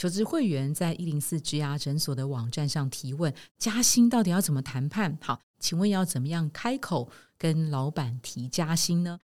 求职会员在一零四职涯诊所的网站上提问：加薪到底要怎么谈判？好，请问要怎么样开口跟老板提加薪呢？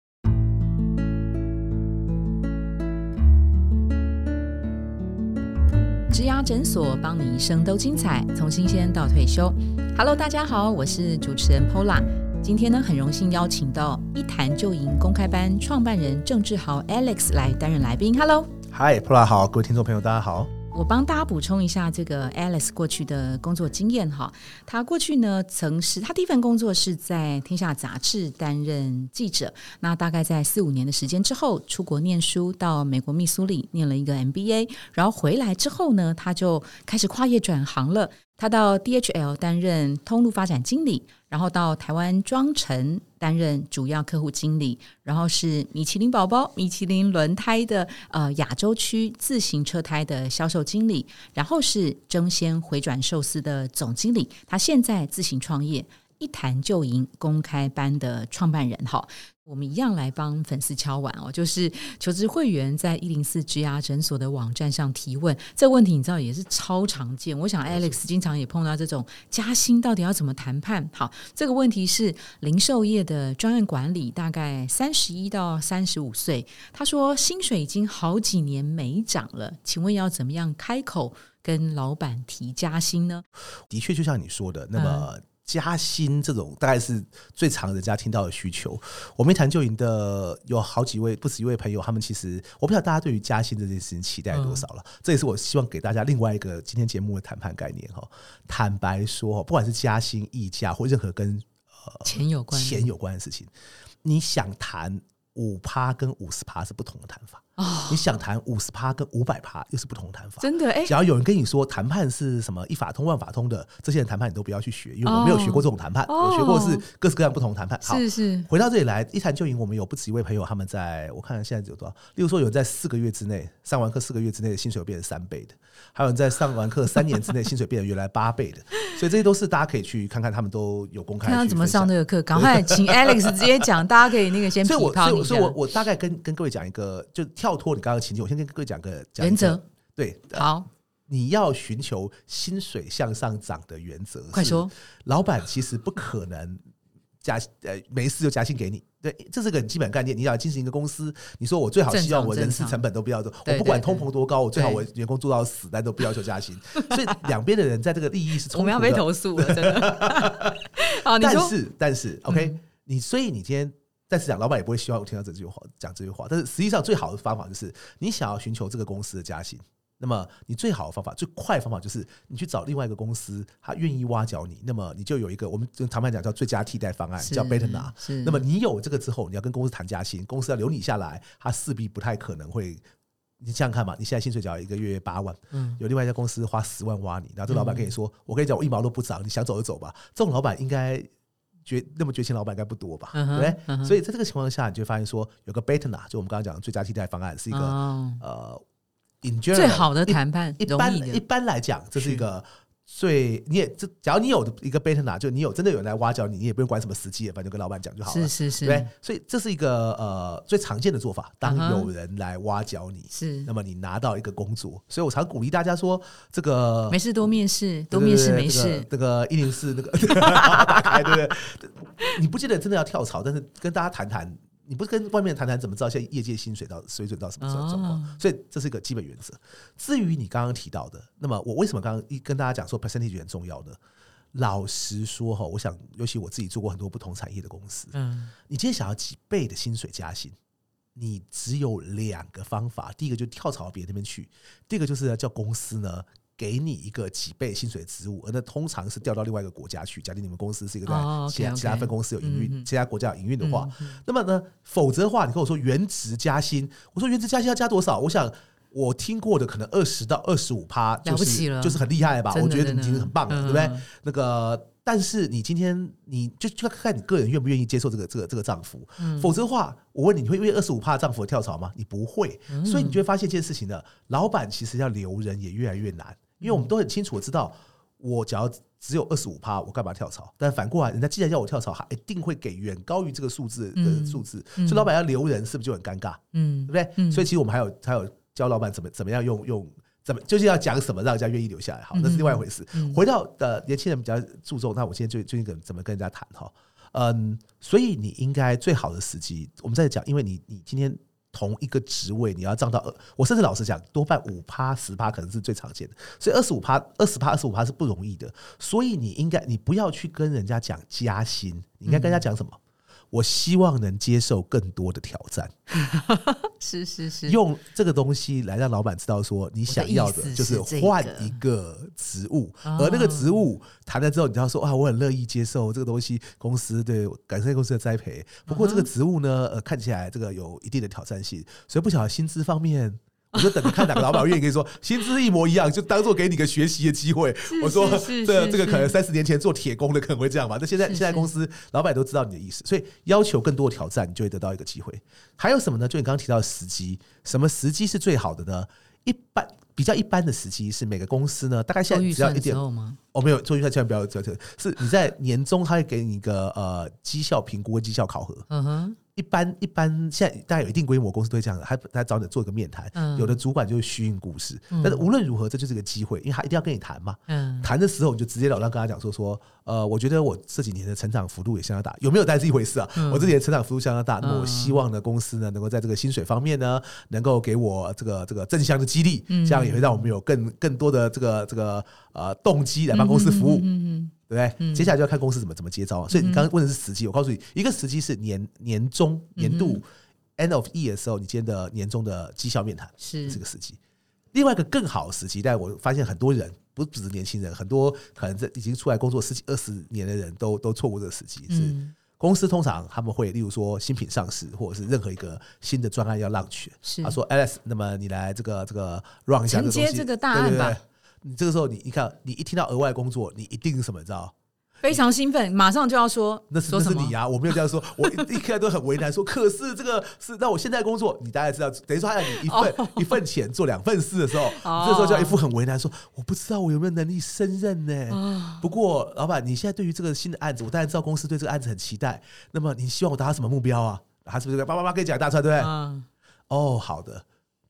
职涯诊所帮你一生都精彩，从新鲜到退休。Hello，大家好，我是主持人 Pola。今天呢，很荣幸邀请到一谈就赢公开班创办人郑志豪 Alex 来担任来宾。Hello，Hi，Pola 好，各位听众朋友，大家好。我帮大家补充一下这个 Alice 过去的工作经验哈，她过去呢曾是她第一份工作是在天下杂志担任记者，那大概在四五年的时间之后出国念书，到美国密苏里念了一个 MBA，然后回来之后呢，他就开始跨业转行了。他到 DHL 担任通路发展经理，然后到台湾庄臣担任主要客户经理，然后是米其林宝宝、米其林轮胎的呃亚洲区自行车胎的销售经理，然后是争先回转寿司的总经理。他现在自行创业，一谈就赢公开班的创办人哈。我们一样来帮粉丝敲碗哦，就是求职会员在一零四职牙诊所的网站上提问，这个问题你知道也是超常见。我想 Alex 经常也碰到这种加薪到底要怎么谈判？好，这个问题是零售业的专案管理，大概三十一到三十五岁，他说薪水已经好几年没涨了，请问要怎么样开口跟老板提加薪呢？的确，就像你说的，那么。加薪这种大概是最常人家听到的需求。我们谈就赢的有好几位，不止一位朋友，他们其实我不知道大家对于加薪这件事情期待多少了。这也是我希望给大家另外一个今天节目的谈判概念哈。坦白说，不管是加薪、溢价或任何跟呃钱有关、钱有关的事情，你想谈五趴跟五十趴是不同的谈法。哦，你想谈五十趴跟五百趴又是不同的谈法，真的哎。只要有人跟你说谈判是什么一法通万法通的，这些人谈判你都不要去学，因为我没有学过这种谈判，我学过是各式各样不同的谈判。是是，回到这里来一谈就赢，我们有不止一位朋友，他们在我看现在有多少？例如说有在四个月之内上完课，四个月之内的薪水变成三倍的，还有人在上完课三年之内薪水变成原来八倍的，所以这些都是大家可以去看看，他们都有公开。看怎么上这个课，赶快请 Alex 直接讲，大家可以那个先。所以，我所以，所以我我大概跟跟各位讲一个，就跳脱你刚刚情境。我先跟各位讲个原则，对，好，你要寻求薪水向上涨的原则。快说，老板其实不可能加呃没事就加薪给你，对，这是个很基本概念。你要进行一个公司，你说我最好希望我人事成本都不要做，我不管通膨多高，我最好我员工做到死，但都不要求加薪。所以两边的人在这个利益是冲突的，我们要被投诉了，真的。好，但是但是 OK，你所以你今天。再次讲，老板也不会希望我听到这句话讲这句话。但是实际上，最好的方法就是你想要寻求这个公司的加薪，那么你最好的方法、最快的方法就是你去找另外一个公司，他愿意挖角你，那么你就有一个我们谈判讲叫最佳替代方案，叫 better 拿。那么你有这个之后，你要跟公司谈加薪，公司要留你下来，他势必不太可能会。你想想看嘛，你现在薪水只要一个月八万，嗯，有另外一家公司花十万挖你，然后这老板跟你说：“我跟你讲，我一毛都不涨，你想走就走吧。”这种老板应该。绝那么绝情老板应该不多吧？对不对？所以在这个情况下，你就发现说，有个 better 呢，就我们刚刚讲的最佳替代方案，是一个呃，最好的谈判。一般一般来讲，这是一个。最你也这，只要你有的一个 beta 呢，就你有真的有人来挖角你，你也不用管什么时机，反正就跟老板讲就好了，是是是，对。所以这是一个呃最常见的做法。当有人来挖角你，是那么你拿到一个工作，所以我常鼓励大家说，这个没事多面试，多面试没事。这个一零四那个 打开，对不对？你不记得真的要跳槽，但是跟大家谈谈。你不是跟外面谈谈怎么知道现在业界薪水到水准到什么状况？所以这是一个基本原则。至于你刚刚提到的，那么我为什么刚刚一跟大家讲说 percentage 很重要呢？老实说哈，我想尤其我自己做过很多不同产业的公司，嗯，你今天想要几倍的薪水加薪，你只有两个方法。第一个就跳槽到别人那边去，第二个就是要叫公司呢。给你一个几倍薪水的职务，而那通常是调到另外一个国家去。假定你们公司是一个在其他其他分公司有营运，其他国家有营运的话，那么呢，否则的话，你跟我说原职加薪，我说原职加薪要加多少？我想我听过的可能二十到二十五趴，就是就是很厉害吧？我觉得你已经很棒了，对不对？那个，但是你今天你就就看你个人愿不愿意接受这个这个这个丈夫，否则的话，我问你，你会因为二十五趴涨幅跳槽吗？你不会，所以你就会发现一件事情呢，老板其实要留人也越来越难。因为我们都很清楚我知道，我只要只有二十五趴，我干嘛跳槽？但反过来，人家既然要我跳槽，他一定会给远高于这个数字的数字，所以老板要留人，是不是就很尴尬？嗯，对不对？所以其实我们还有还有教老板怎么怎么样用用怎么究竟要讲什么让人家愿意留下来？好，那是另外一回事。回到呃，年轻人比较注重，那我今天最最近跟怎么跟人家谈哈？嗯，所以你应该最好的时机，我们在讲，因为你你今天同一个职位，你要涨到二，我甚至老实讲，多半五趴十趴可能是最常见的，所以二十五趴、二十趴、二十五趴是不容易的。所以你应该，你不要去跟人家讲加薪，你应该跟人家讲什么？我希望能接受更多的挑战，是是是，用这个东西来让老板知道说你想要的就是换一个职务，而那个职务谈了之后，你就要说啊，我很乐意接受这个东西，公司对感谢公司的栽培。不过这个职务呢，呃，看起来这个有一定的挑战性，所以不晓得薪资方面。我就等着看哪个老板愿意跟你说薪资一模一样，就当做给你个学习的机会。我说这这个可能三十年前做铁工的可能会这样吧，那现在现在公司老板都知道你的意思，所以要求更多的挑战，你就会得到一个机会。还有什么呢？就你刚刚提到的时机，什么时机是最好的呢？一般比较一般的时机是每个公司呢，大概现在只要一点哦，没有做预算千万不要这这，是你在年终他会给你一个呃绩效评估跟绩效考核。嗯哼。一般一般，现在大家有一定规模公司都会这样的，还还找你做一个面谈。有的主管就是虚应故事，但是无论如何，这就是个机会，因为他一定要跟你谈嘛。谈的时候，你就直截了当跟他讲说说，呃，我觉得我这几年的成长幅度也相当大，有没有？但是一回事啊。我这几年成长幅度相当大，那么我希望呢，公司呢能够在这个薪水方面呢，能够给我这个这个正向的激励，这样也会让我们有更更多的这个这个呃动机来帮公司服务。对不对？接下来就要看公司怎么怎么接招啊。所以你刚刚问的是时机，我告诉你，一个时机是年年终年度 end of year 的时候，你今天的年终的绩效面谈是这个时机。另外一个更好的时机，但我发现很多人不只是年轻人，很多可能在已经出来工作十几二十年的人都都错过这个时机。是公司通常他们会例如说新品上市，或者是任何一个新的专案要 launch，他说 Alice，那么你来这个这个 run 一下这接这个大案吧。你这个时候，你你看，你一听到额外工作，你一定是什么？你知道？非常兴奋，马上就要说。那是那是你啊，我没有这样说。我一一开始都很为难，说可是这个是那我现在工作，你大概知道，等于说他要你一份一份钱做两份事的时候，这时候就要一副很为难，说我不知道我有没有能力胜任呢。不过老板，你现在对于这个新的案子，我当然知道公司对这个案子很期待。那么你希望我达到什么目标啊？他是不是叭叭叭跟你讲一大串，对不对？哦，好的。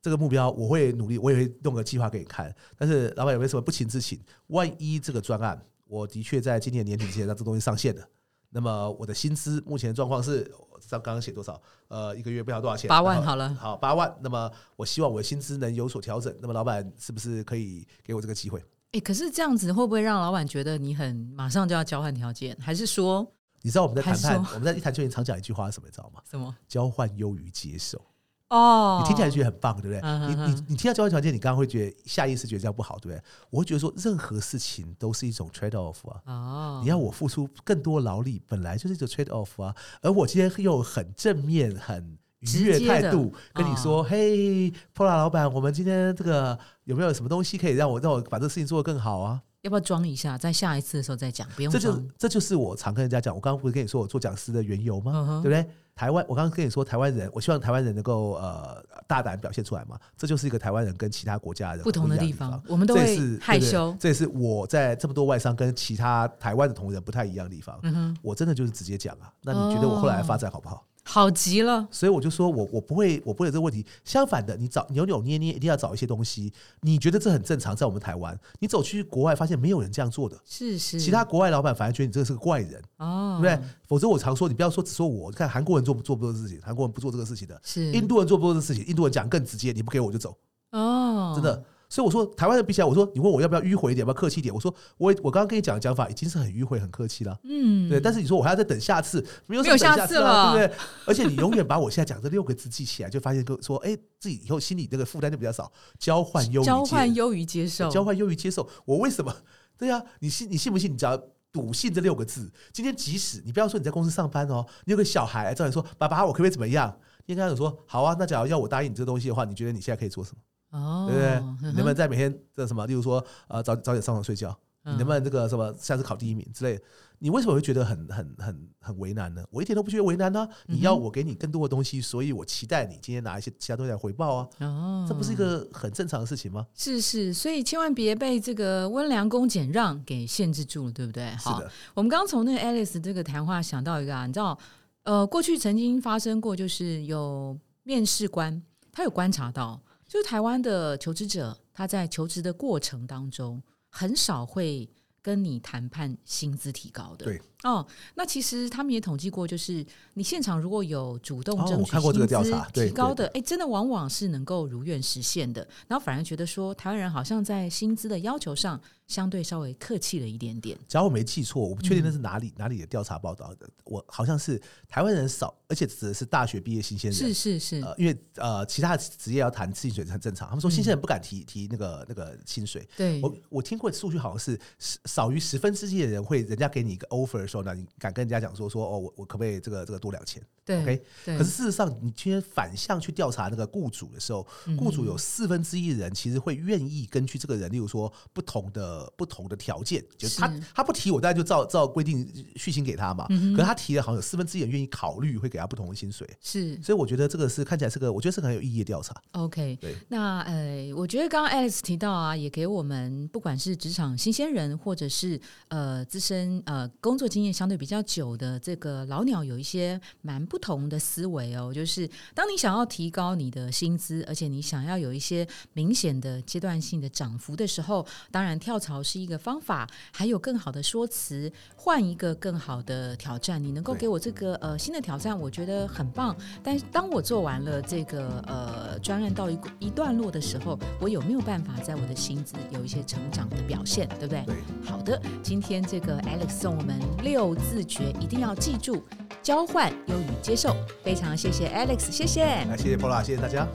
这个目标我会努力，我也会弄个计划给你看。但是老板有没有什么不情之请？万一这个专案，我的确在今年年底之前让这东西上线了，那么我的薪资目前的状况是，刚刚刚写多少？呃，一个月不知道多少钱？八万好了，好八万。那么我希望我的薪资能有所调整。那么老板是不是可以给我这个机会？哎，可是这样子会不会让老板觉得你很马上就要交换条件？还是说，你知道我们在谈判，我们在一谈就常讲一句话是什么？你知道吗？什么？交换优于接受。哦，你听起来觉得很棒，对不对？你你你听到交换条件，你刚刚会觉得下意识觉得这样不好，对不对？我会觉得说，任何事情都是一种 trade off 啊。哦，你要我付出更多劳力，本来就是一种 trade off 啊。而我今天又很正面、很愉悦态度跟你说：“嘿，Pola 老板，我们今天这个有没有什么东西可以让我让我把这个事情做得更好啊？”要不要装一下，在下一次的时候再讲？不用，这就这就是我常跟人家讲。我刚刚不是跟你说我做讲师的缘由吗？对不对？台湾，我刚刚跟你说，台湾人，我希望台湾人能够呃大胆表现出来嘛。这就是一个台湾人跟其他国家人不同的地方。我们都会害羞，这也是我在这么多外商跟其他台湾的同仁不太一样的地方。我真的就是直接讲啊。那你觉得我后来发展好不好？好极了，所以我就说我我不会我不会有这个问题。相反的，你找扭扭捏捏，一定要找一些东西。你觉得这很正常，在我们台湾，你走去国外发现没有人这样做的，是是。其他国外老板反而觉得你这个是个怪人，哦，对不对？否则我常说，你不要说只说我，看韩国人做不做不做事情，韩国人不做这个事情的，是印度人做不做这个事情，印度人讲更直接，你不给我就走，哦，真的。所以我说，台湾人比起来，我说你问我要不要迂回一点，要不要客气一点？我说我我刚刚跟你讲的讲法已经是很迂回、很客气了。嗯，对。但是你说我还要再等下次，没有下次了，对不对？而且你永远把我现在讲这六个字记起来，就发现说，哎，自己以后心里这个负担就比较少。交换优交换优于接受，交换优于接受。我为什么？对呀，你信你信不信？你只要笃信这六个字，今天即使你不要说你在公司上班哦，你有个小孩找你说爸爸，我可不可以怎么样？你跟他说好啊。那假如要我答应你这个东西的话，你觉得你现在可以做什么？哦，对不对？你能不能在每天这什么，例如说，呃，早早点上床睡觉？你能不能这个什么，下次考第一名之类？你为什么会觉得很很很很为难呢？我一点都不觉得为难呢。你要我给你更多的东西，所以我期待你今天拿一些其他东西来回报啊。哦，这不是一个很正常的事情吗？是是，所以千万别被这个温良恭俭让给限制住了，对不对？是的。我们刚从那个 Alice 这个谈话想到一个啊，你知道，呃，过去曾经发生过，就是有面试官他有观察到。就是台湾的求职者，他在求职的过程当中，很少会跟你谈判薪资提高的。对哦，那其实他们也统计过，就是你现场如果有主动争取薪资提高的，哎，真的往往是能够如愿实现的。然后反而觉得说，台湾人好像在薪资的要求上相对稍微客气了一点点。只要我没记错，我不确定嗯那是哪里、哪里的调查报道的。我好像是台湾人少，而且指的是大学毕业新鲜人。是是是，呃，因为呃，其他的职业要谈薪水很正常。他们说新鲜人不敢提、提那个那个薪水。对，我我听过数据，好像是少于十分之一的人会，人家给你一个 offer 的时候呢，你敢跟人家讲说说哦，我我可不可以这个这个多两千对？OK，对可是事实上，你今天反向去调查那个雇主的时候，嗯雇主有四分之一的人其实会愿意根据这个人，例如说不同的不同的条件，就是他是他不提，我当然就照照规定续薪给他嘛。嗯可是他提的，好像有四分之一人愿意考虑，会给他不同的薪水。是所以我觉得这个是看起来是个，我觉得是个很有意义的调查。OK，对那呃，我觉得刚刚 Alex 提到啊，也给我们不管是职场新鲜人，或者是呃资深呃工作经验相对比较久的这个老鸟，有一些蛮不同的思维哦。就是当你想要提高你的薪资，而且你想要有一些明显的阶段性的涨幅的时候，当然跳槽是一个方法，还有更好的说辞，换一个更好的挑战。你能够给我这个呃新的挑战，我觉得很棒。但当我做完了这个呃专案到一一段落的时候，我有没有办法在我的薪资有一些成长的表现，对不对？对，好的，今天这个 Alex 送我们六字诀，一定要记住：交换、优于接受。非常谢谢 Alex，谢谢。那谢谢 Pola，谢谢大家。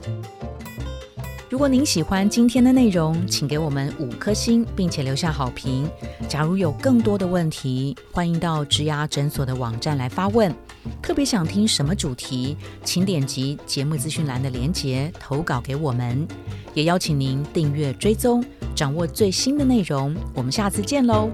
如果您喜欢今天的内容，请给我们五颗星，并且留下好评。假如有更多的问题，欢迎到植牙诊所的网站来发问。特别想听什么主题，请点击节目资讯栏的连结投稿给我们。也邀请您订阅追踪，掌握最新的内容。我们下次见喽！